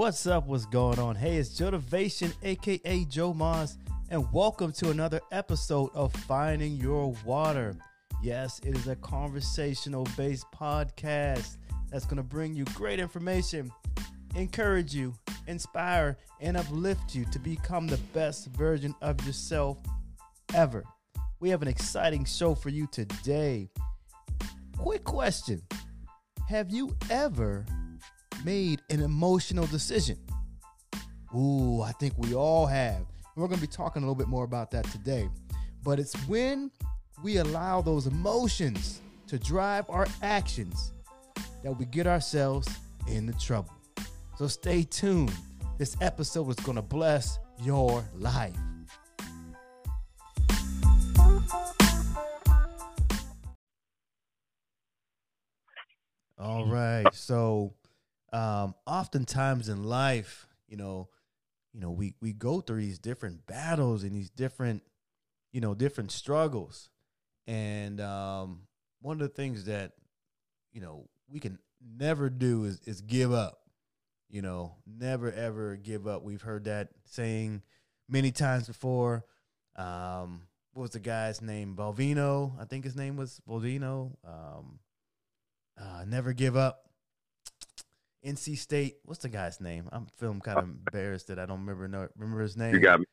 What's up? What's going on? Hey, it's Jotivation, aka Joe Moss, and welcome to another episode of Finding Your Water. Yes, it is a conversational based podcast that's going to bring you great information, encourage you, inspire, and uplift you to become the best version of yourself ever. We have an exciting show for you today. Quick question Have you ever made an emotional decision? Ooh, I think we all have. We're going to be talking a little bit more about that today. But it's when we allow those emotions to drive our actions that we get ourselves into trouble. So stay tuned. This episode is going to bless your life. All right. So, um, oftentimes in life, you know, you know, we we go through these different battles and these different, you know, different struggles, and um, one of the things that, you know, we can never do is is give up. You know, never ever give up. We've heard that saying many times before. Um, what was the guy's name? Balvino, I think his name was Balvino. Um, uh, never give up. NC State. What's the guy's name? I'm feeling kind of embarrassed that I don't remember know, remember his name. You got me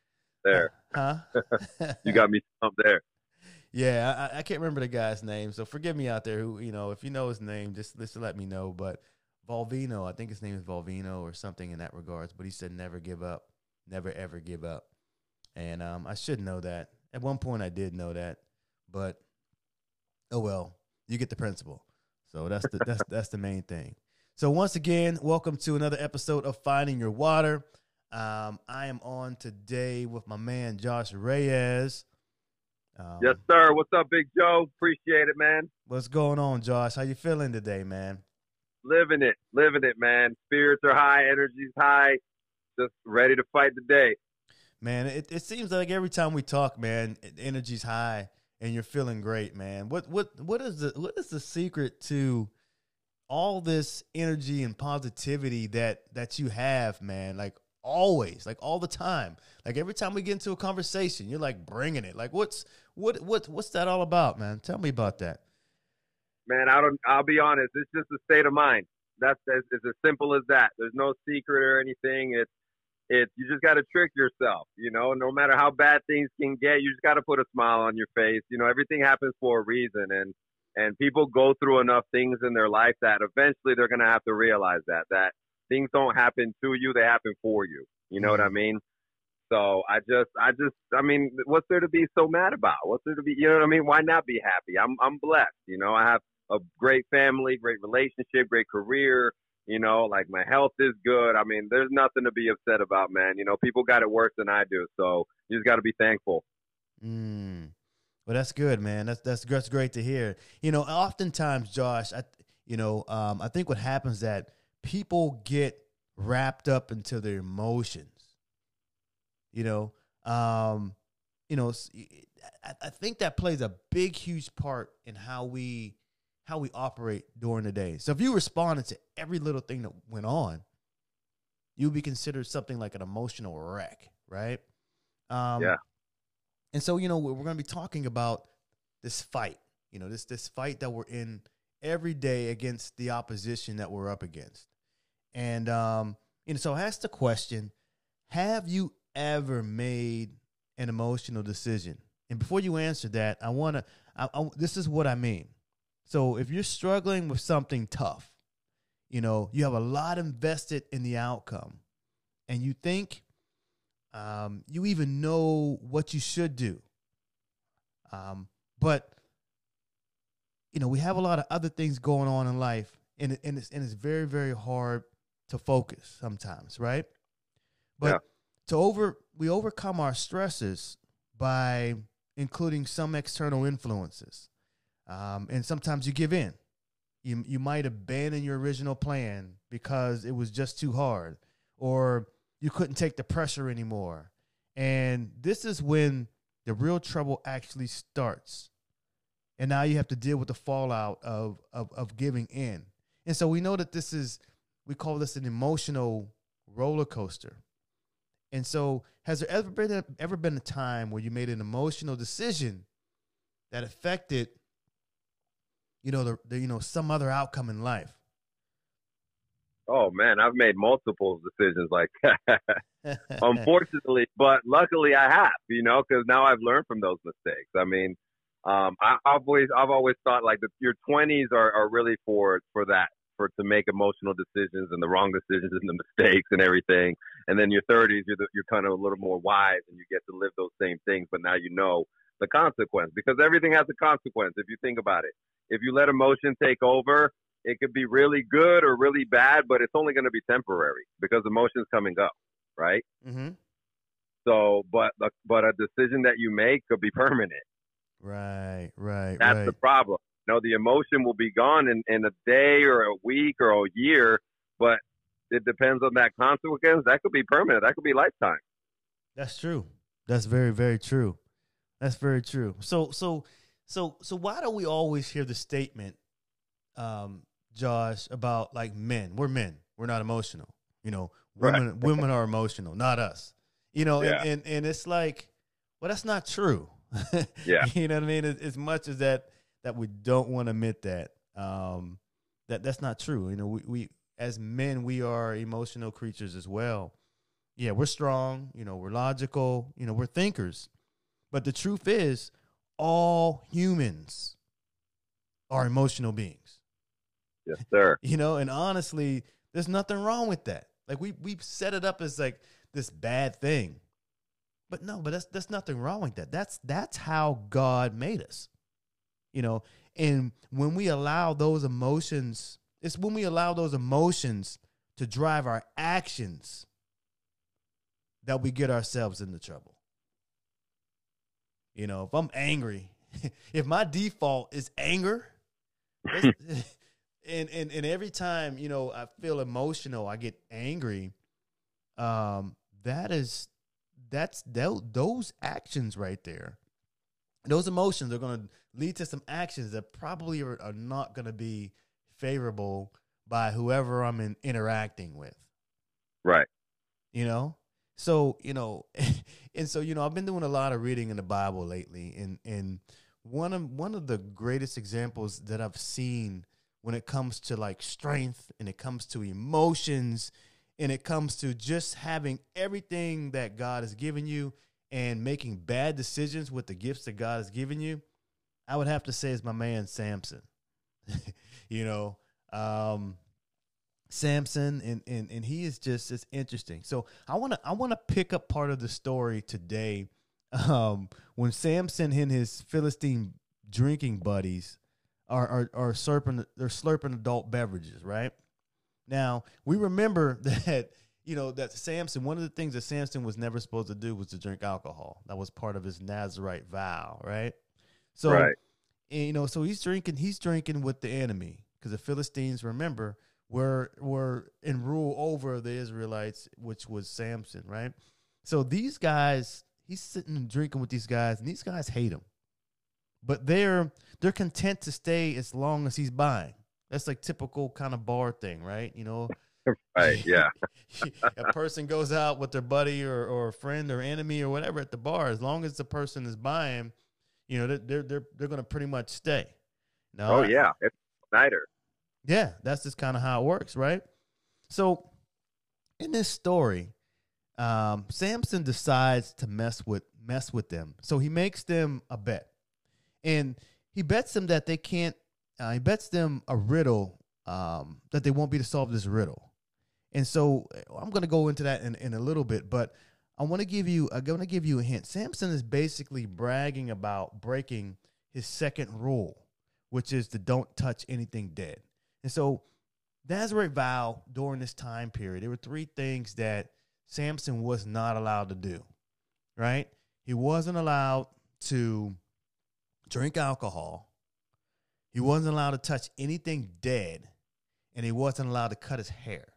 there. Huh? you got me up there. Yeah, I, I, can't remember the guy's name, so forgive me out there. Who you know, if you know his name, just just let me know. But Volvino, I think his name is Volvino or something in that regards. But he said never give up, never ever give up, and um, I should know that. At one point, I did know that, but oh well, you get the principle. So that's the that's that's the main thing. So once again, welcome to another episode of Finding Your Water. Um, I am on today with my man Josh Reyes. Um, yes, sir. What's up, Big Joe? Appreciate it, man. What's going on, Josh? How you feeling today, man? Living it, living it, man. Spirits are high, energy's high. Just ready to fight the day. Man, it, it seems like every time we talk, man, energy's high and you're feeling great, man. What what what is the what is the secret to all this energy and positivity that that you have, man? Like always, like all the time. Like every time we get into a conversation, you're like bringing it. Like what's what what what's that all about, man? Tell me about that. Man, I don't. I'll be honest. It's just a state of mind. That's as, it's as simple as that. There's no secret or anything. It's it's you just got to trick yourself. You know, no matter how bad things can get, you just got to put a smile on your face. You know, everything happens for a reason, and and people go through enough things in their life that eventually they're gonna have to realize that that things don't happen to you, they happen for you. You know mm-hmm. what I mm-hmm. mean? So I just, I just, I mean, what's there to be so mad about? What's there to be, you know what I mean? Why not be happy? I'm, I'm blessed. You know, I have a great family, great relationship, great career. You know, like my health is good. I mean, there's nothing to be upset about, man. You know, people got it worse than I do. So you just got to be thankful. Mm. Well, that's good, man. That's, that's, that's great to hear. You know, oftentimes, Josh, I, you know, um, I think what happens that people get wrapped up into their emotions. You know, um, you know, I, I think that plays a big, huge part in how we how we operate during the day. So if you responded to every little thing that went on, you'd be considered something like an emotional wreck, right? Um, yeah. And so, you know, we're going to be talking about this fight, you know, this this fight that we're in every day against the opposition that we're up against. And um, and so I asked the question, have you ever made an emotional decision? And before you answer that, I want to this is what I mean. So if you're struggling with something tough, you know, you have a lot invested in the outcome and you think um, you even know what you should do. Um, but you know, we have a lot of other things going on in life, and, and it's and it's very very hard to focus sometimes, right? But yeah. to over we overcome our stresses by including some external influences, um, and sometimes you give in. You you might abandon your original plan because it was just too hard, or you couldn't take the pressure anymore. And this is when the real trouble actually starts. And now you have to deal with the fallout of, of, of giving in. And so we know that this is, we call this an emotional roller coaster. And so, has there ever been a, ever been a time where you made an emotional decision that affected, you know, the, the you know some other outcome in life? Oh man, I've made multiple decisions like that. Unfortunately, but luckily I have, you know, because now I've learned from those mistakes. I mean, um, I, have always I've always thought like the, your twenties are, are really for for that for to make emotional decisions and the wrong decisions and the mistakes and everything. And then your thirties, you're the, you're kind of a little more wise and you get to live those same things, but now you know the consequence because everything has a consequence. If you think about it, if you let emotion take over, it could be really good or really bad, but it's only going to be temporary because emotions come and go, right? Mm-hmm. So, but but a decision that you make could be permanent. Right, right. That's right. the problem. You know, the emotion will be gone in, in a day or a week or a year, but it depends on that consequence. That could be permanent. That could be lifetime. That's true. That's very, very true. That's very true. So, so, so, so, why do we always hear the statement, um, Josh, about like men? We're men. We're not emotional. You know, women, right. women are emotional, not us. You know, yeah. and, and and it's like, well, that's not true. yeah. you know what I mean? As, as, much as that that we don't want to admit that, um, that that's not true. You know, we, we as men we are emotional creatures as well. Yeah, we're strong. You know, we're logical. You know, we're thinkers. But the truth is, all humans are emotional beings. Yes, sir. you know, and honestly, there's nothing wrong with that. Like we we set it up as like this bad thing. But no, but that's that's nothing wrong with that. That's that's how God made us. You know, and when we allow those emotions, it's when we allow those emotions to drive our actions that we get ourselves into trouble. You know, if I'm angry, if my default is anger, and, and and every time, you know, I feel emotional, I get angry, um, that is that's those actions right there. Those emotions are going to lead to some actions that probably are, are not going to be favorable by whoever I'm in, interacting with. Right. You know? So, you know, and so, you know, I've been doing a lot of reading in the Bible lately and and one of one of the greatest examples that I've seen when it comes to like strength and it comes to emotions and it comes to just having everything that God has given you and making bad decisions with the gifts that God has given you, I would have to say is my man Samson. you know, um, Samson and, and and he is just it's interesting. So I want to I want to pick up part of the story today um, when Samson and his Philistine drinking buddies are are, are slurping they're slurping adult beverages, right? Now we remember that you know that Samson. One of the things that Samson was never supposed to do was to drink alcohol. That was part of his Nazarite vow, right? So, right. And, you know, so he's drinking. He's drinking with the enemy because the Philistines, remember, were were in rule over the Israelites, which was Samson, right? So these guys, he's sitting and drinking with these guys, and these guys hate him, but they're they're content to stay as long as he's buying. That's like typical kind of bar thing, right? You know, right? Yeah. a person goes out with their buddy or, or a friend or enemy or whatever at the bar, as long as the person is buying, you know, they're they're they're, they're going to pretty much stay. No. Oh yeah, it's Snyder. Yeah, that's just kind of how it works, right? So, in this story, um, Samson decides to mess with mess with them. So he makes them a bet, and he bets them that they can't uh, he bets them a riddle um, that they won't be to solve this riddle. And so uh, I'm going to go into that in, in a little bit, but I want to give you I'm going to give you a hint. Samson is basically bragging about breaking his second rule, which is to don't touch anything dead. And so Nazarite vow during this time period, there were three things that Samson was not allowed to do. Right? He wasn't allowed to drink alcohol. He wasn't allowed to touch anything dead, and he wasn't allowed to cut his hair.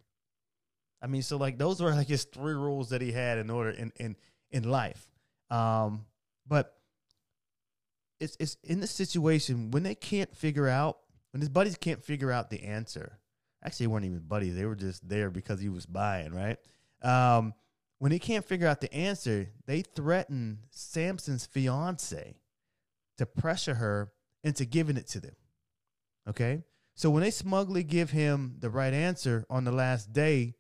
I mean, so like those were like his three rules that he had in order in in in life. Um, but it's it's in the situation when they can't figure out when his buddies can't figure out the answer. Actually, they weren't even buddies; they were just there because he was buying, right? Um, when he can't figure out the answer, they threaten Samson's fiance to pressure her into giving it to them. Okay? So when they smugly give him the right answer on the last day,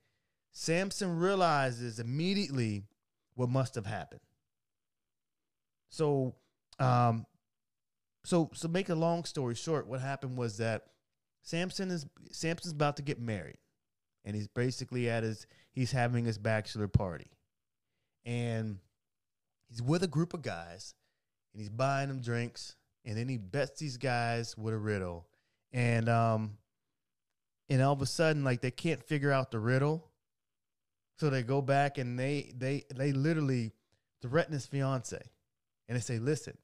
Samson realizes immediately what must have happened. So, um, so so make a long story short, what happened was that Samson is Samson's about to get married, and he's basically at his he's having his bachelor party, and he's with a group of guys, and he's buying them drinks, and then he bets these guys with a riddle, and um, and all of a sudden like they can't figure out the riddle, so they go back and they they they literally threaten his fiance, and they say, listen,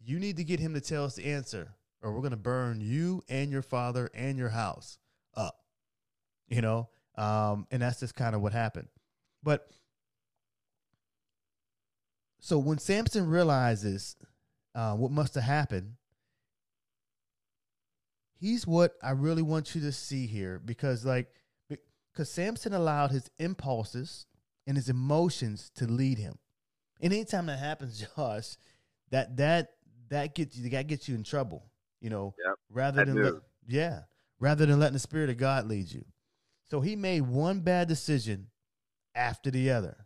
you need to get him to tell us the answer or we're going to burn you and your father and your house up. You know, um, and that's just kind of what happened. But so when Samson realizes uh, what must have happened, he's what I really want you to see here because, like, because Samson allowed his impulses and his emotions to lead him. And anytime that happens, Josh, that that that gets you that gets you in trouble you know, yep, rather than let, yeah, rather than letting the spirit of God lead you. So he made one bad decision after the other.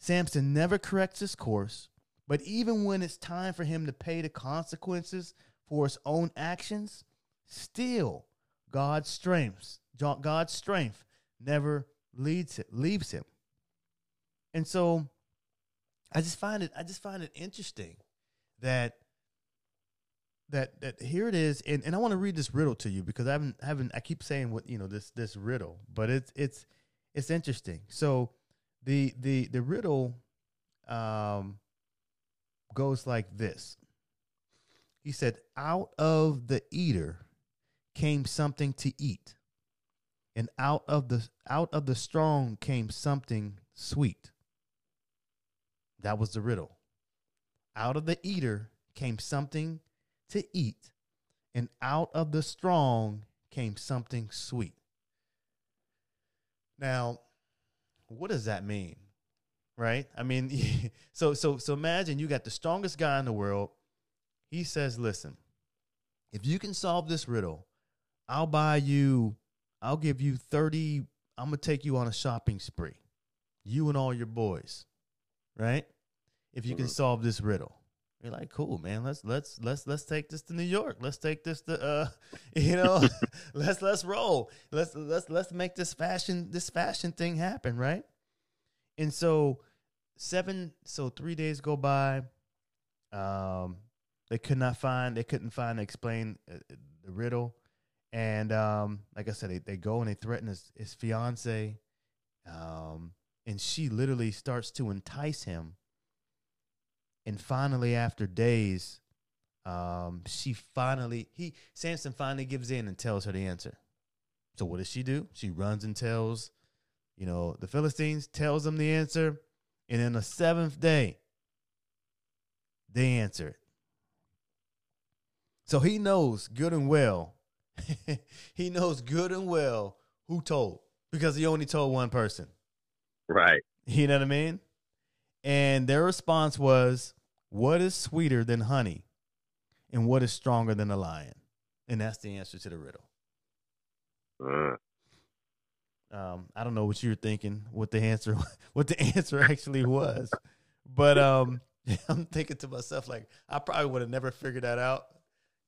Samson never corrects his course, but even when it's time for him to pay the consequences for his own actions, still God's strength, God's strength never leads it, leaves him. And so I just find it I just find it interesting that that that here it is, and, and I want to read this riddle to you because I haven't haven't I keep saying what you know this this riddle, but it's it's it's interesting. So the the the riddle um goes like this. He said, "Out of the eater came something to eat, and out of the out of the strong came something sweet." That was the riddle. Out of the eater came something to eat, and out of the strong came something sweet. Now, what does that mean? Right? I mean, so so so imagine you got the strongest guy in the world. He says, "Listen, if you can solve this riddle, I'll buy you I'll give you 30 I'm going to take you on a shopping spree. You and all your boys." Right? If you can mm-hmm. solve this riddle. You're like, cool, man. Let's let's let's let's take this to New York. Let's take this to uh, you know, let's let's roll. Let's let's let's make this fashion this fashion thing happen, right? And so seven, so three days go by. Um, they could not find, they couldn't find explain uh, the riddle, and um, like I said, they, they go and they threaten his his fiance, um, and she literally starts to entice him and finally, after days, um, she finally he Samson finally gives in and tells her the answer. So what does she do? She runs and tells, you know, the Philistines, tells them the answer, and then the seventh day, they answer it. So he knows good and well. he knows good and well who told because he only told one person. Right. You know what I mean? And their response was, What is sweeter than honey? And what is stronger than a lion? And that's the answer to the riddle. Uh. Um, I don't know what you're thinking, what the answer what the answer actually was. but um I'm thinking to myself like I probably would have never figured that out.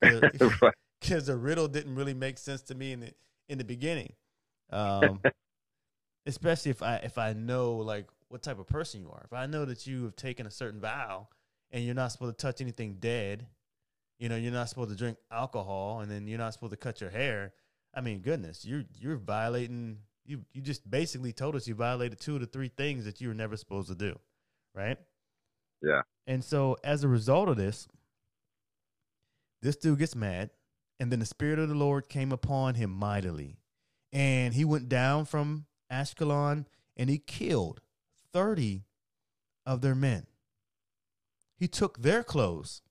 Because the riddle didn't really make sense to me in the in the beginning. Um especially if I if I know like what type of person you are. If I know that you have taken a certain vow and you're not supposed to touch anything dead, you know, you're not supposed to drink alcohol and then you're not supposed to cut your hair. I mean, goodness, you're you're violating you you just basically told us you violated two of the three things that you were never supposed to do. Right? Yeah. And so as a result of this, this dude gets mad, and then the spirit of the Lord came upon him mightily. And he went down from Ashkelon and he killed 30 of their men. He took their clothes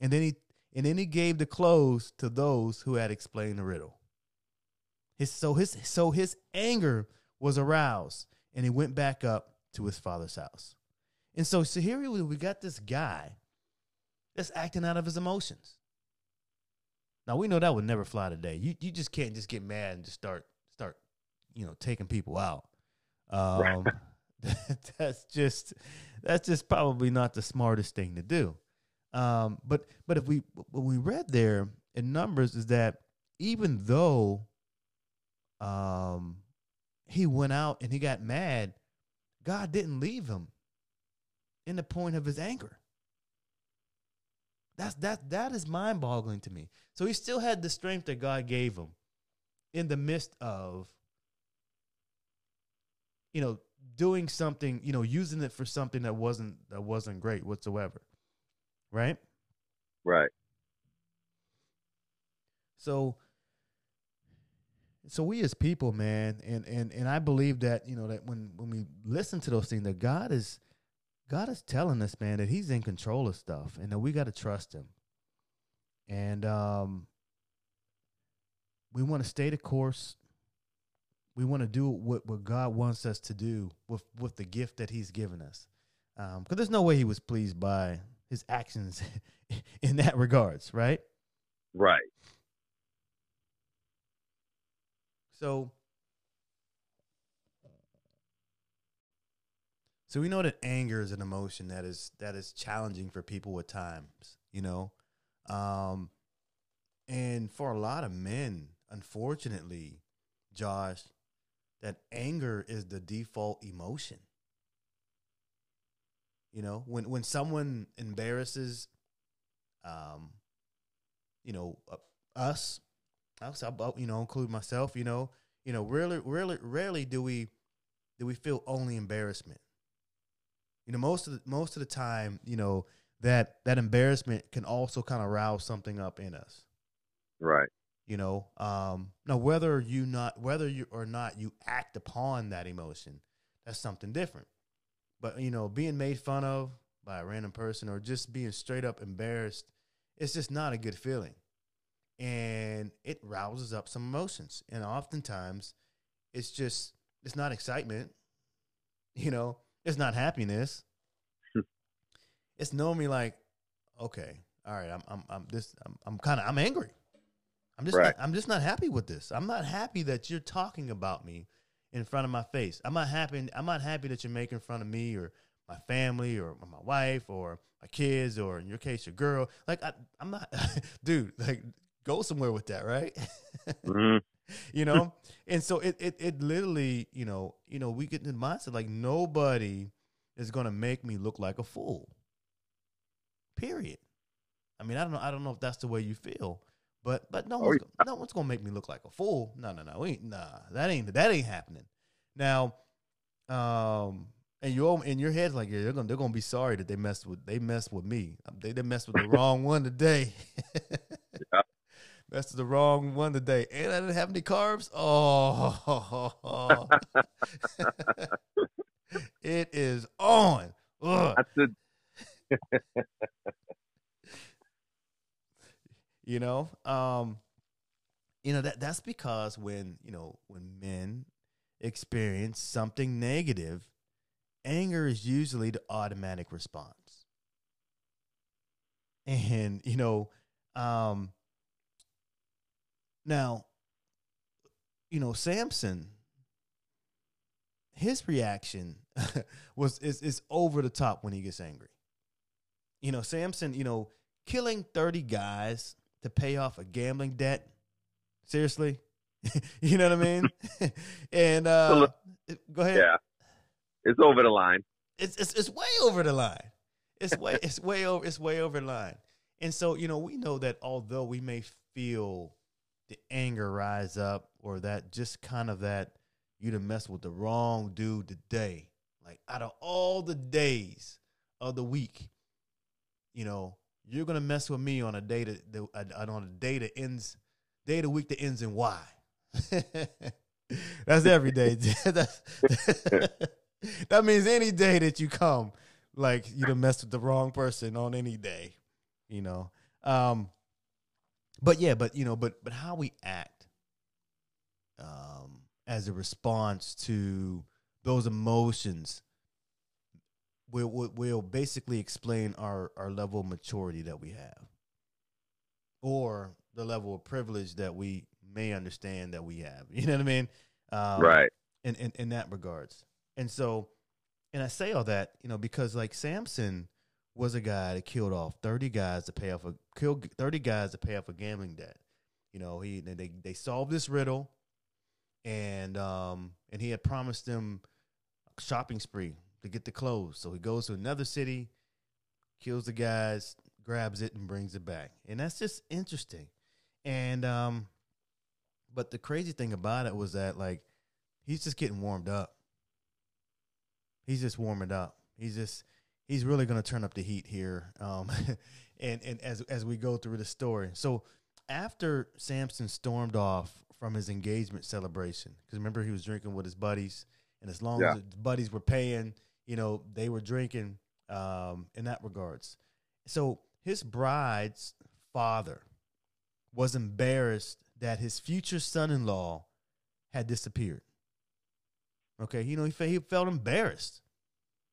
and then he and then he gave the clothes to those who had explained the riddle. His so his so his anger was aroused and he went back up to his father's house. And so, so here we, we got this guy that's acting out of his emotions. Now we know that would never fly today. You you just can't just get mad and just start start, you know, taking people out. Um, that's just that's just probably not the smartest thing to do. Um, but but if we what we read there in Numbers is that even though um, he went out and he got mad, God didn't leave him in the point of his anger. That's that that is mind boggling to me. So he still had the strength that God gave him in the midst of you know doing something, you know, using it for something that wasn't that wasn't great whatsoever. Right? Right. So so we as people, man, and and and I believe that, you know, that when when we listen to those things that God is God is telling us, man, that He's in control of stuff, and that we got to trust Him. And um, we want to stay the course. We want to do what, what God wants us to do with with the gift that He's given us. Because um, there's no way He was pleased by His actions in that regards, right? Right. So So we know that anger is an emotion that is that is challenging for people at times, you know. Um and for a lot of men, unfortunately, Josh, that anger is the default emotion. You know, when when someone embarrasses um you know, uh, us, I'll, you know, include myself, you know, you know, rarely rarely rarely do we do we feel only embarrassment you know, most of the most of the time, you know, that that embarrassment can also kind of rouse something up in us. Right. You know, um, now whether you not whether you or not you act upon that emotion, that's something different. But you know, being made fun of by a random person or just being straight up embarrassed, it's just not a good feeling. And it rouses up some emotions. And oftentimes it's just it's not excitement. You know, it's not happiness. it's normally like, okay, all right, I'm I'm I'm this I'm I'm kind of I'm angry. I'm just right. not, I'm just not happy with this. I'm not happy that you're talking about me in front of my face. I'm not happy. I'm not happy that you're making fun of me or my family or my wife or my kids or in your case your girl. Like I, am not, dude. Like go somewhere with that, right? mm-hmm. you know, and so it, it it literally, you know, you know, we get in the mindset like nobody is gonna make me look like a fool. Period. I mean, I don't know. I don't know if that's the way you feel, but but no oh, one's yeah. no one's gonna make me look like a fool. No, no, no. We ain't, nah, that ain't that ain't happening. Now, um, and you in your head like yeah, they're gonna they're gonna be sorry that they messed with they messed with me. They they messed with the wrong one today. yeah. That's the wrong one today. And I didn't have any carbs. Oh, it is on. Ugh. you know, um, you know that that's because when you know when men experience something negative, anger is usually the automatic response. And you know, um, now, you know, Samson, his reaction was is is over the top when he gets angry. You know, Samson, you know, killing 30 guys to pay off a gambling debt. Seriously? you know what I mean? and uh go ahead. Yeah. It's over the line. It's it's it's way over the line. It's way it's way over it's way over the line. And so, you know, we know that although we may feel the anger rise up or that just kind of that you to mess with the wrong dude today. Like out of all the days of the week, you know, you're gonna mess with me on a day that, that uh, on a day that ends day of the week that ends in Y. That's every day. That means any day that you come, like you to mess with the wrong person on any day, you know. Um, but yeah, but you know, but but how we act um, as a response to those emotions will, will basically explain our our level of maturity that we have, or the level of privilege that we may understand that we have. You know what I mean? Um, right. In, in in that regards, and so, and I say all that, you know, because like Samson was a guy that killed off thirty guys to pay off a killed thirty guys to pay off a gambling debt. You know, he they they solved this riddle, and um and he had promised them a shopping spree to get the clothes. So he goes to another city, kills the guys, grabs it, and brings it back. And that's just interesting. And um, but the crazy thing about it was that like he's just getting warmed up. He's just warming up. He's just he's really going to turn up the heat here. Um, and and as as we go through the story, so after Samson stormed off from his engagement celebration, because remember he was drinking with his buddies, and as long Yeah. as his buddies were paying, you know, they were drinking. Um, in that regards, so his bride's father was embarrassed that his future son-in-law had disappeared. Okay, you know, he, fe- he felt embarrassed,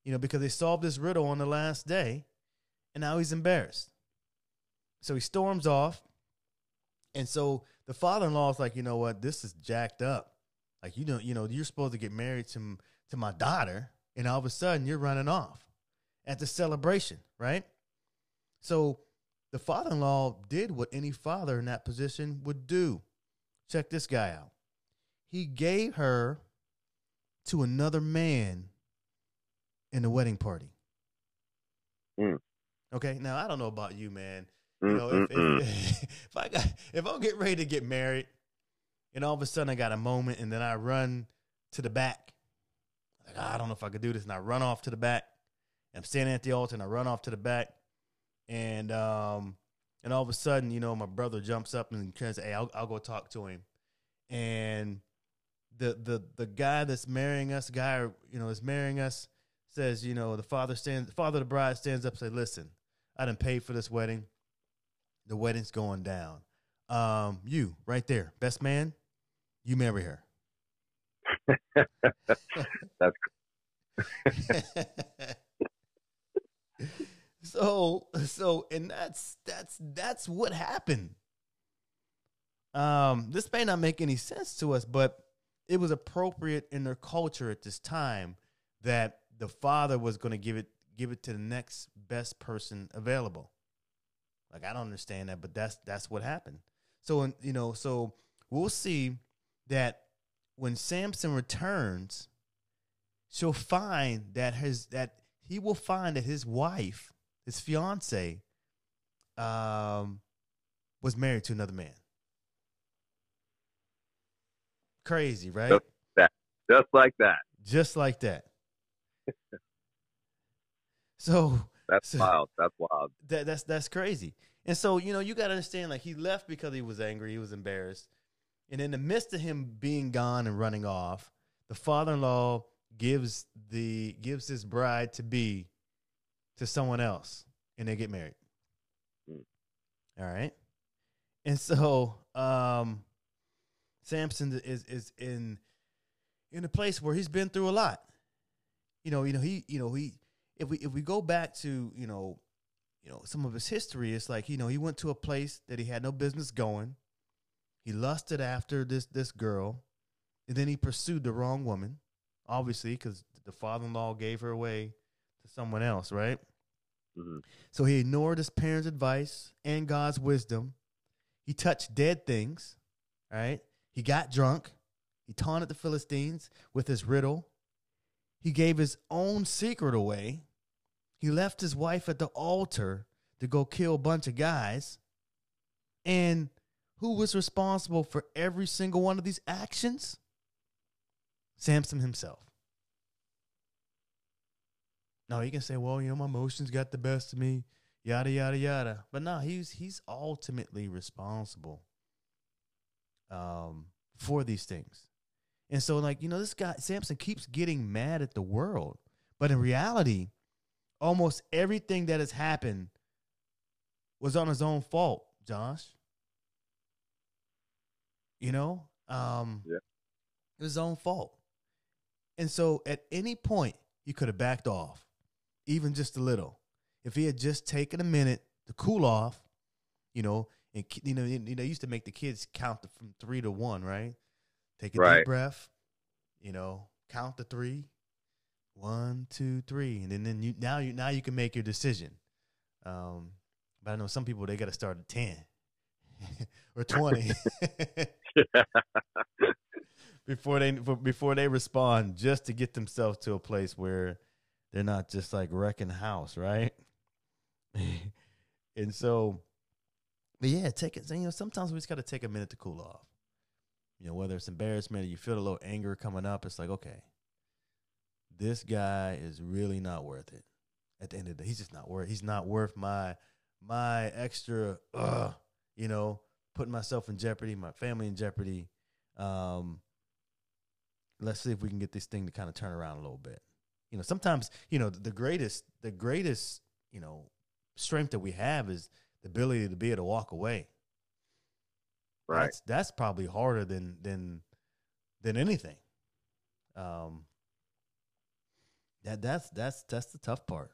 you know, because they solved this riddle on the last day, and now he's embarrassed. So he storms off, and so the father-in-law is like, you know what, this is jacked up. Like you know, you know, you're supposed to get married to to my daughter, and all of a sudden you're running off at the celebration, right? So the father-in-law did what any father in that position would do. Check this guy out. He gave her to another man in the wedding party. Mm. Okay, now I don't know about you, man. You mm, know, if, mm, if, mm. if I got if I'm getting ready to get married, and all of a sudden I got a moment, and then I run to the back, like "Ah, I don't know if I could do this, and I run off to the back. I'm standing at the altar, and I run off to the back, and um, and all of a sudden, you know, my brother jumps up and says, "Hey, I'll, I'll go talk to him," and the the the guy that's marrying us, guy you know is marrying us, says, you know, the father stands, the father of the bride stands up, and say, "Listen, I didn't pay for this wedding. The wedding's going down. Um, you right there, best man, you marry her." That's so so and that's that's that's what happened. Um, this may not make any sense to us, but it was appropriate in their culture at this time that the father was going to give it give it to the next best person available. Like I don't understand that, but that's that's what happened. So you know, so we'll see that when Samson returns, she'll find that his that he will find that his wife, his fiance, um, was married to another man. Crazy, right? Yep. just like that. Just like that. so That's So- wild. That's wild. that that's that's crazy. And so, you know, you got to understand like he left because he was angry, he was embarrassed. And in the midst of him being gone and running off, the father-in-law gives the gives his bride to be to someone else and they get married. Mm. All right? And so, um Samson is is in in a place where he's been through a lot. You know, you know he you know he if we if we go back to, you know, you know, some of his history, it's like, you know, he went to a place that he had no business going. He lusted after this this girl, and then he pursued the wrong woman, obviously, because the father-in-law gave her away to someone else, right? hmm So he ignored his parents' advice and God's wisdom. He touched dead things, right? He got drunk. He taunted the Philistines with his riddle. He gave his own secret away. He left his wife at the altar to go kill a bunch of guys. And who was responsible for every single one of these actions? Samson himself. Now you can say, well, you know, my emotions got the best of me, yada yada yada. But no, he's he's ultimately responsible um for these things. And so, like, you know, this guy Samson keeps getting mad at the world. But in reality, almost everything that has happened was on his own fault, Josh. You know? Um Yeah. it was his own fault. And so at any point, he could have backed off, even just a little. If he had just taken a minute to cool off, you know, and you know, you know, used to make the kids count from three to one, right? Take a Right. deep breath, you know, count to three, one, two, three, and then, then you now you now you can make your decision. Um, but I know some people they got to start at ten or twenty before they before they respond, just to get themselves to a place where they're not just like wrecking house, right? and so, but yeah, take it. You know, sometimes we just got to take a minute to cool off. You know, whether it's embarrassment or you feel a little anger coming up, it's like, okay, this guy is really not worth it. At the end of the day, he's just not worth. He's not worth my my extra, uh, you know, putting myself in jeopardy, my family in jeopardy. Um, let's see if we can get this thing to kind of turn around a little bit. You know, sometimes you know the greatest, the greatest, you know, strength that we have is the ability to be able to walk away. Right. That's that's probably harder than than than anything. Um that that's that's that's the tough part.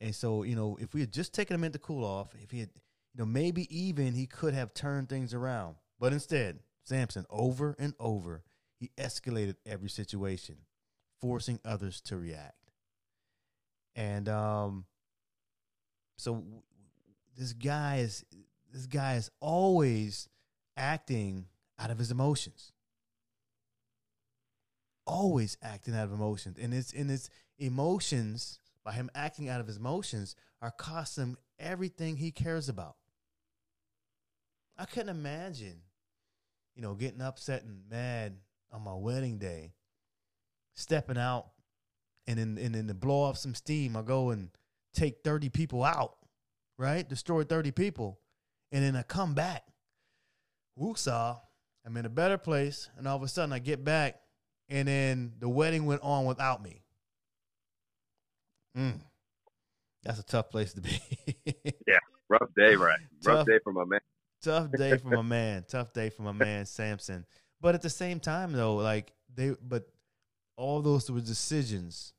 And so, you know, if we had just taken a minute to cool off, if he had you know, maybe even he could have turned things around. But instead, Samson over and over, he escalated every situation, forcing others to react. And um so this guy is this guy is always acting out of his emotions. Always acting out of emotions. And it's in his emotions, by him acting out of his emotions, are costing him everything he cares about. I couldn't imagine, you know, getting upset and mad on my wedding day, stepping out and then and then to blow off some steam, I go and take 30 people out, right? Destroy 30 people. And then I come back. Woosah, I'm in a better place. And all of a sudden I get back and then the wedding went on without me. Mm. That's a tough place to be. Yeah, rough day, right? Rough Tough. day for my man. Tough day for my man. Tough day for my man Samson. But at the same time, though, like they, but all those were decisions.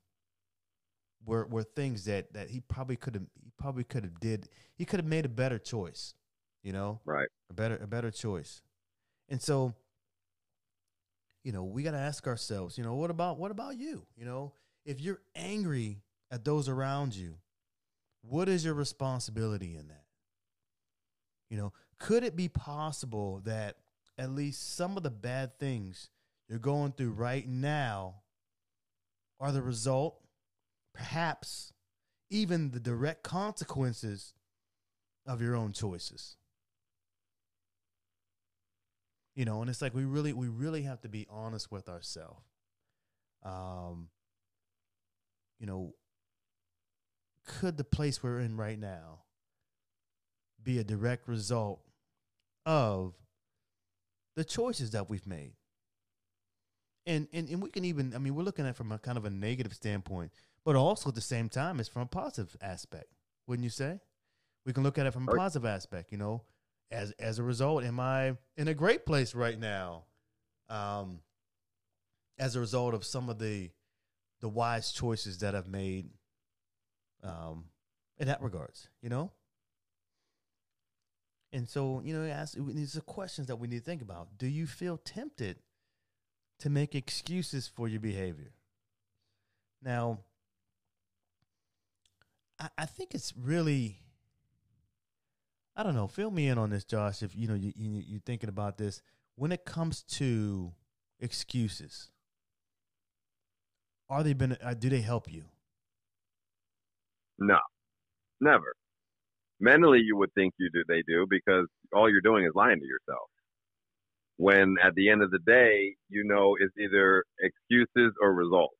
Were were things that that he probably could have he probably could have did he could have made a better choice, you know, Right. a better a better choice, and so. You know, we got to ask ourselves. You know, what about what about you? You know, if you're angry at those around you, what is your responsibility in that? You know, could it be possible that at least some of the bad things you're going through right now are the result, perhaps even the direct consequences of your own choices? You know, and it's like we really we really have to be honest with ourselves. Um you know, could the place we're in right now be a direct result of the choices that we've made. And, and and we can even I mean we're looking at it from a kind of a negative standpoint, but also at the same time it's from a positive aspect, wouldn't you say? We can look at it from a positive aspect, you know. As as a result, am I in a great place right now? Um as a result of some of the the wise choices that I've made um in that regards, you know? And so, you know, ask, these are questions that we need to think about. Do you feel tempted to make excuses for your behavior? Now, I, I think it's really, I don't know. Fill me in on this, Josh. If you know you, you you're thinking about this when it comes to excuses, are they been? Uh, do they help you? No, never. Mentally, you would think you do. They do because all you're doing is lying to yourself. When at the end of the day, you know it's either excuses or results.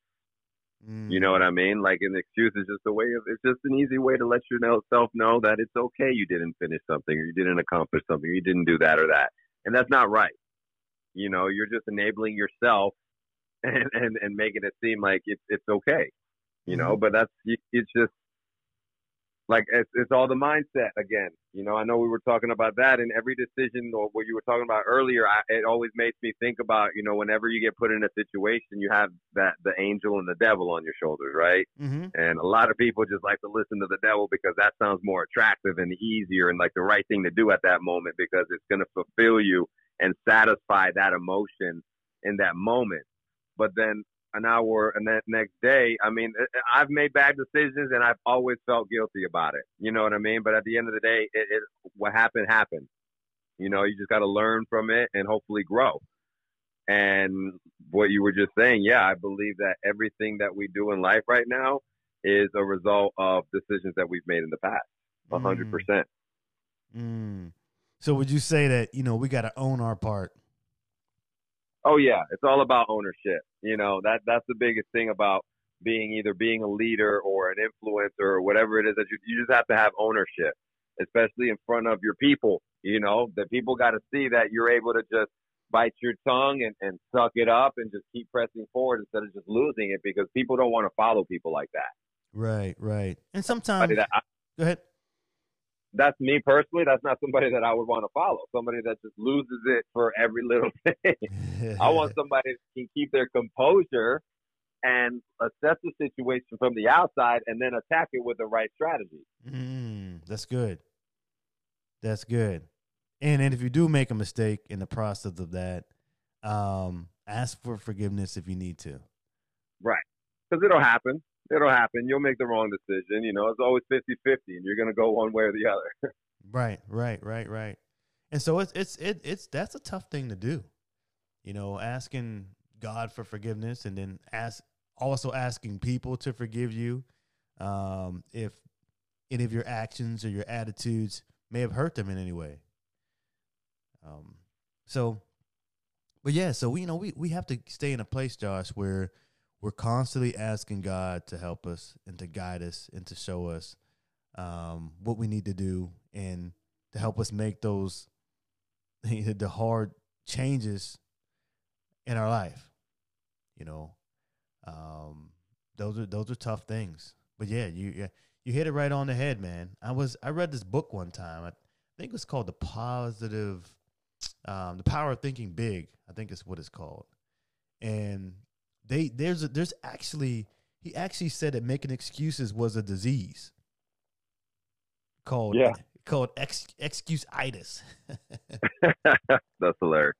You know what I mm. mean? Like an excuse is just a way of it's just an easy way to let yourself know that it's okay you didn't finish something or you didn't accomplish something or you didn't do that or that. And that's not right. You know, you're just enabling yourself and and, and making it seem like it's it's okay. You know, mm-hmm. but that's it's just like it's, it's all the mindset again. You know, I know we were talking about that, and every decision or what you were talking about earlier, I, it always makes me think about, you know, whenever you get put in a situation, you have that the angel and the devil on your shoulders, right? Mm-hmm. And a lot of people just like to listen to the devil because that sounds more attractive and easier and like the right thing to do at that moment because it's going to fulfill you and satisfy that emotion in that moment. But then an hour and then next day, I mean, uh, uh, I've made bad decisions and I've always felt guilty about it. You know what I mean? But at the end of the day, it, it what happened happened. You know, you just got to learn from it and hopefully grow. And what you were just saying, yeah, I believe that everything that we do in life right now is a result of decisions that we've made in the past. A hundred mm. percent. Mm. So would you say that, you know, we got to own our part? Oh yeah, it's all about ownership. You know, that that's the biggest thing about being either being a leader or an influencer or whatever it is that you you just have to have ownership, especially in front of your people. You know, that people got to see that you're able to just bite your tongue and, and suck it up and just keep pressing forward instead of just losing it because people don't want to follow people like that. Right, right. And sometimes, I, go ahead. That's me personally. That's not somebody that I would want to follow. Somebody that just loses it for every little thing. I want somebody that can keep their composure and assess the situation from the outside and then attack it with the right strategy. Mm, that's good. That's good. And and if you do make a mistake in the process of that, um, ask for forgiveness if you need to. Right. Because it'll happen. It'll happen. You'll make the wrong decision. You know, it's always 50 50, and you're going to go one way or the other. Right, right, right, right. And so it's it's it, it's that's a tough thing to do. You know, asking God for forgiveness and then ask also asking people to forgive you um, if any of your actions or your attitudes may have hurt them in any way. Um, so, but yeah, so we you know we we have to stay in a place, Josh, where we're constantly asking God to help us and to guide us and to show us um, what we need to do and to help us make those the hard changes in our life. You know, um, those are those are tough things. But yeah, you you hit it right on the head, man. I was I read this book one time. I think it's called the positive, um, the power of thinking big. I think it's what it's called. And they there's a, there's actually he actually said that making excuses was a disease called Yeah. called ex, excuse-itis. That's hilarious.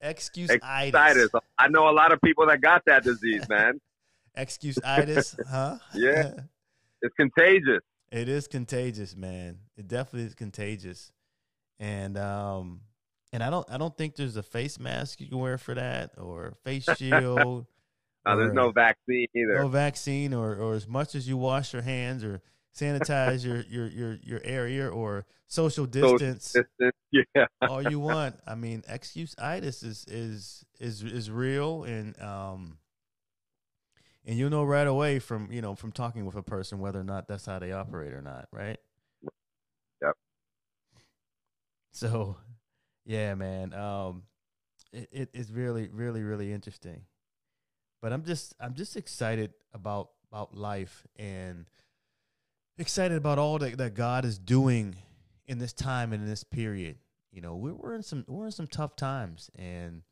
excuse-itis. Excited. I know a lot of people that got that disease, man. Excuse-itis, huh? Yeah. It's contagious. It is contagious, man. It definitely is contagious. And um and I don't I don't think there's a face mask you can wear for that or face shield. Uh, there's no vaccine either. no vaccine or or as much as you wash your hands or sanitize your your your your area or social Social distance distance. Yeah. all you want. I mean, excuse-itis is is is is real and um and you'll know right away from you know from talking with a person whether or not that's how they operate or not, right? Yep. So, yeah, man, um, it, it it's really really really interesting. But I'm just I'm just excited about about life and excited about all that, that God is doing in this time and in this period. You know, we're we're in some we're in some tough times and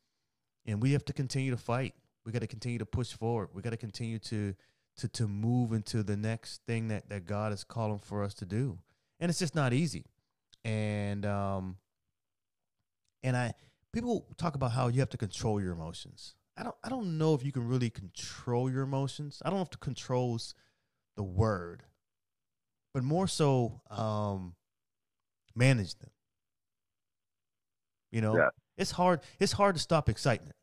and we have to continue to fight. We got to continue to push forward. We got to continue to to to move into the next thing that that God is calling for us to do. And it's just not easy. And um and I people talk about how you have to control your emotions. I don't I don't know if you can really control your emotions. I don't know if the controls the word, but more so um manage them. You know, Yeah. it's hard it's hard to stop excitement.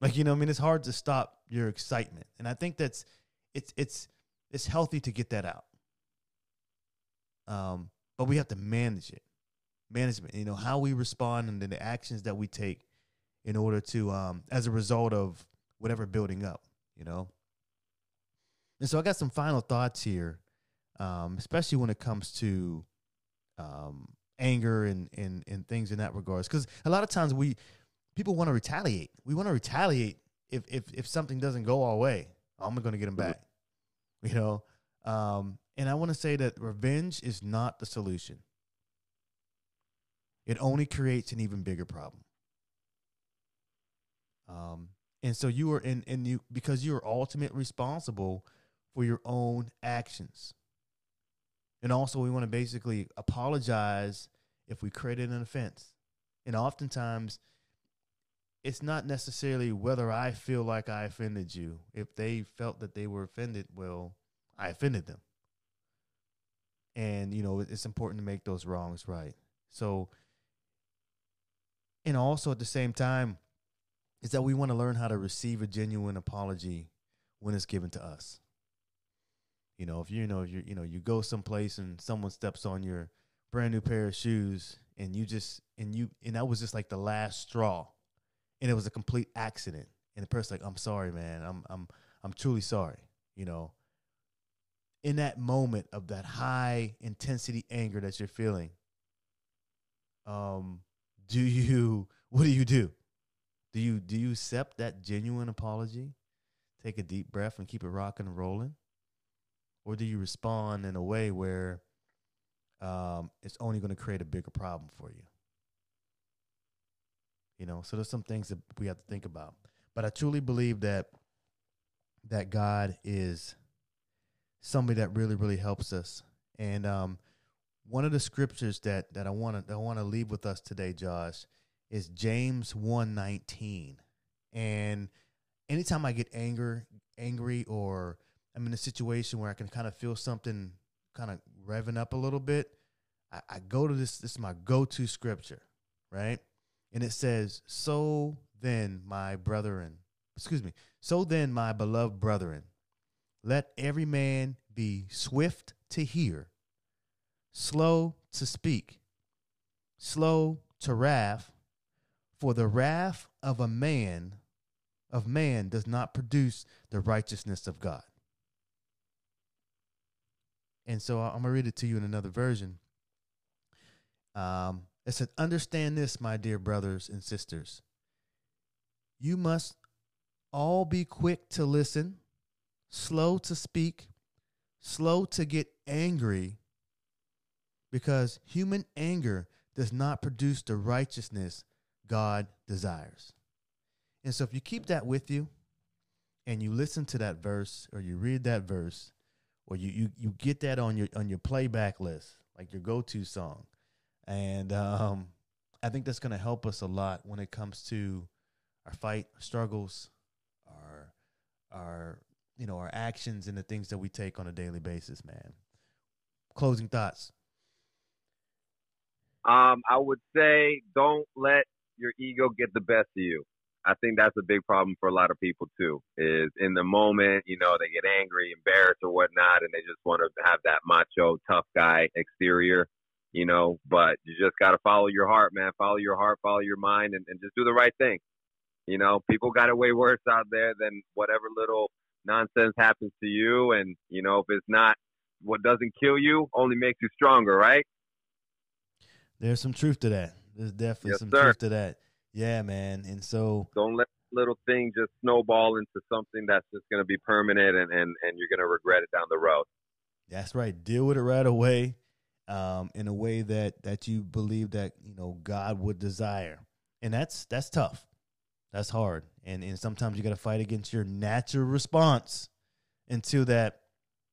Like you know, I mean, it's hard to stop your excitement, and I think that's it's it's it's healthy to get that out. Um, but we have to manage it, management. You know how we respond and then the actions that we take in order to um as a result of whatever building up. You know, and so I got some final thoughts here, um, especially when it comes to um anger and and and things in that regards, because a lot of times we people want to retaliate. We want to retaliate if if if something doesn't go our way. I'm going to get them back. You know, um, And I want to say that revenge is not the solution. It only creates an even bigger problem. Um, and so you are in, and you because you are ultimately responsible for your own actions. And also, we want to basically apologize if we created an offense. And oftentimes, it's not necessarily whether I feel like I offended you. If they felt that they were offended, well, I offended them. And, you know, it's important to make those wrongs right. So, and also at the same time, is that we want to learn how to receive a genuine apology when it's given to us. You know, if you know, you you know, you go someplace and someone steps on your brand new pair of shoes and you just and you and that was just like the last straw and it was a complete accident and the person's like i'm sorry man. I'm i'm i'm truly sorry you know. In that moment of that high intensity anger that you're feeling um do you what do you do do you do you accept that genuine apology take a deep breath and keep it rocking and rolling or do you respond in a way where um, it's only going to create a bigger problem for you. You know, so there's some things that we have to think about. But I truly believe that that God is somebody that really, really helps us. And um, one of the scriptures that that I want to I want to leave with us today, Josh, is James one nineteen. And anytime I get anger, angry, or I'm in a situation where I can kind of feel something kind of revving up a little bit, I, I go to this. This is my go-to scripture, right? And it says, "So then, my brethren, excuse me, so then, my beloved brethren, let every man be swift to hear, slow to speak, slow to wrath, for the wrath of a man." Of man does not produce the righteousness of God. And so I'm gonna read it to you in another version. Um, it said, "Understand this, my dear brothers and sisters. You must all be quick to listen, slow to speak, slow to get angry, because human anger does not produce the righteousness God desires." And so, if you keep that with you, and you listen to that verse or you read that verse or you, you you get that on your on your playback list, like your go to song, and um, I think that's going to help us a lot when it comes to our fight, our struggles, our our you know our actions and the things that we take on a daily basis. Man, closing thoughts. Um, I would say don't let your ego get the best of you. I think that's a big problem for a lot of people too. Is in the moment, you know, they get angry, embarrassed, or whatnot, and they just want to have that macho, tough guy exterior, you know. But you just got to follow your heart, man. Follow your heart, follow your mind, and, and just do the right thing. You know, people got it way worse out there than whatever little nonsense happens to you. And you know, if it's not what doesn't kill you, only makes you stronger, right? There's some truth to that. There's definitely Yes, some sir. truth to that. Yeah, man. And so Don't let little thing just snowball into something that's just going to be permanent and, and, and you're going to regret it down the road. That's right. Deal with it right away, um, in a way that that you believe that you know God would desire, and that's that's tough. That's hard, and and sometimes you got to fight against your natural response until that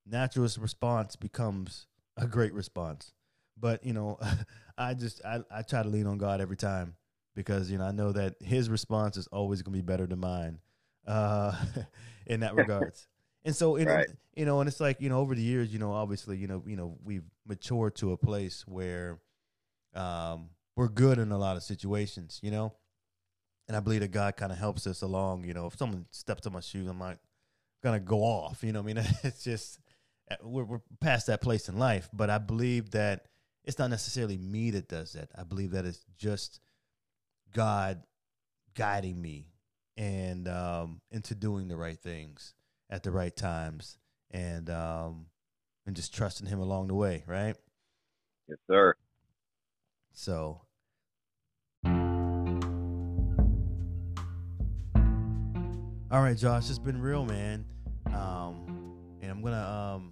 natural response becomes a great response. But you know, I just I, I try to lean on God every time because you know I know that His response is always going to be better than mine, uh, in that regards. And so, in, Right. you know, and it's like you know, over the years, you know, obviously, you know, you know, we've matured to a place where um, we're good in a lot of situations, you know, and I believe that God kind of helps us along. You know, if someone steps on my shoes, I'm not gonna go off. You know, what I mean, it's just uh, we're we're past that place in life. But I believe that it's not necessarily me that does that. I believe that it's just God guiding me and um, into doing the right things at the right times and um, and just trusting Him along the way, right? Yes, sir. So. All right, Josh, it's been real, man. Um, and I'm gonna um,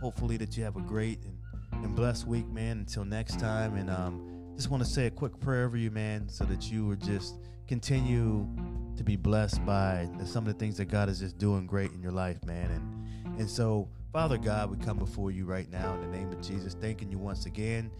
hopefully that you have a great and, and blessed week, man. Until next time, and um, just want to say a quick prayer over you, man, so that you would just continue to be blessed by some of the things that God is just doing great in your life, man. And and so, Father God, we come before you right now in the name of Jesus, thanking you once again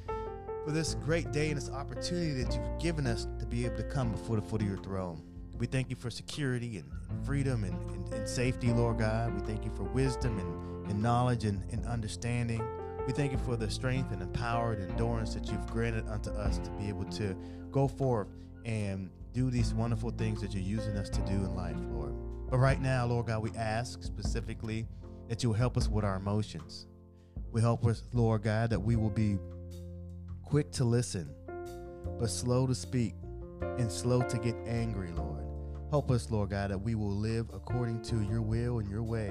for this great day and this opportunity that you've given us to be able to come before the foot of your throne. We thank you for security and, freedom and, and, and, safety, Lord God. We thank you for wisdom and, and knowledge and, and understanding. We thank you for the strength and the power and endurance that you've granted unto us to be able to go forth and do these wonderful things that you're using us to do in life, Lord. But right now, Lord God, we ask specifically that you will help us with our emotions. We help us, Lord God, that we will be quick to listen, but slow to speak and slow to get angry, Lord. Help us, Lord God, that we will live according to your will and your way,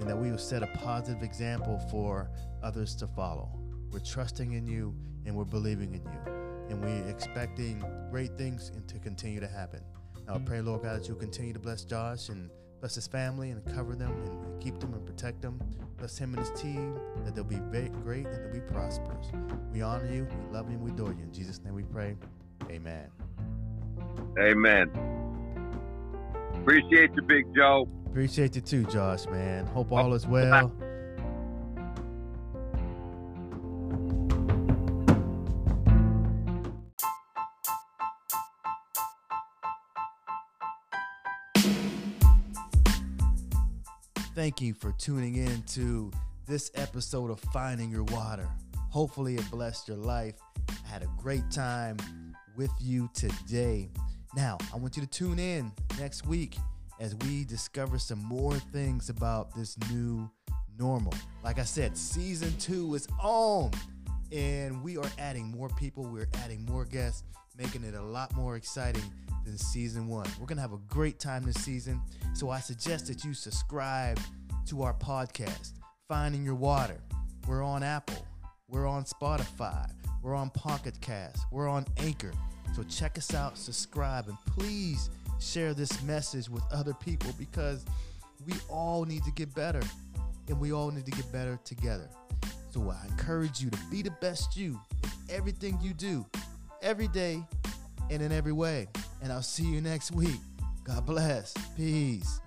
and that we will set a positive example for others to follow. We're trusting in you and we're believing in you, and we're expecting great things and to continue to happen. Now, I pray, Lord God, that you'll continue to bless Josh and bless his family and cover them and keep them and protect them. Bless him and his team, that they'll be great and they'll be prosperous. We honor you, we love you, and we adore you. In Jesus' name we pray. Amen. Amen. Appreciate you, Big Joe. Appreciate you too, Josh, man. Hope oh, all is well. Thank you for tuning in to this episode of Finding Your Water. Hopefully, it blessed your life. I had a great time with you today. Now, I want you to tune in next week as we discover some more things about this new normal. Like I said, season two is on, and we are adding more people, we're adding more guests, making it a lot more exciting than season one. We're to have a great time this season. So I suggest that you subscribe to our podcast, Finding Your Water. We're on Apple, we're on Spotify, we're on Pocket Cast, we're on Anchor. So check us out, subscribe, and please share this message with other people because we all need to get better and we all need to get better together. So I encourage you to be the best you in everything you do, every day and in every way. And I'll see you next week. God bless. Peace.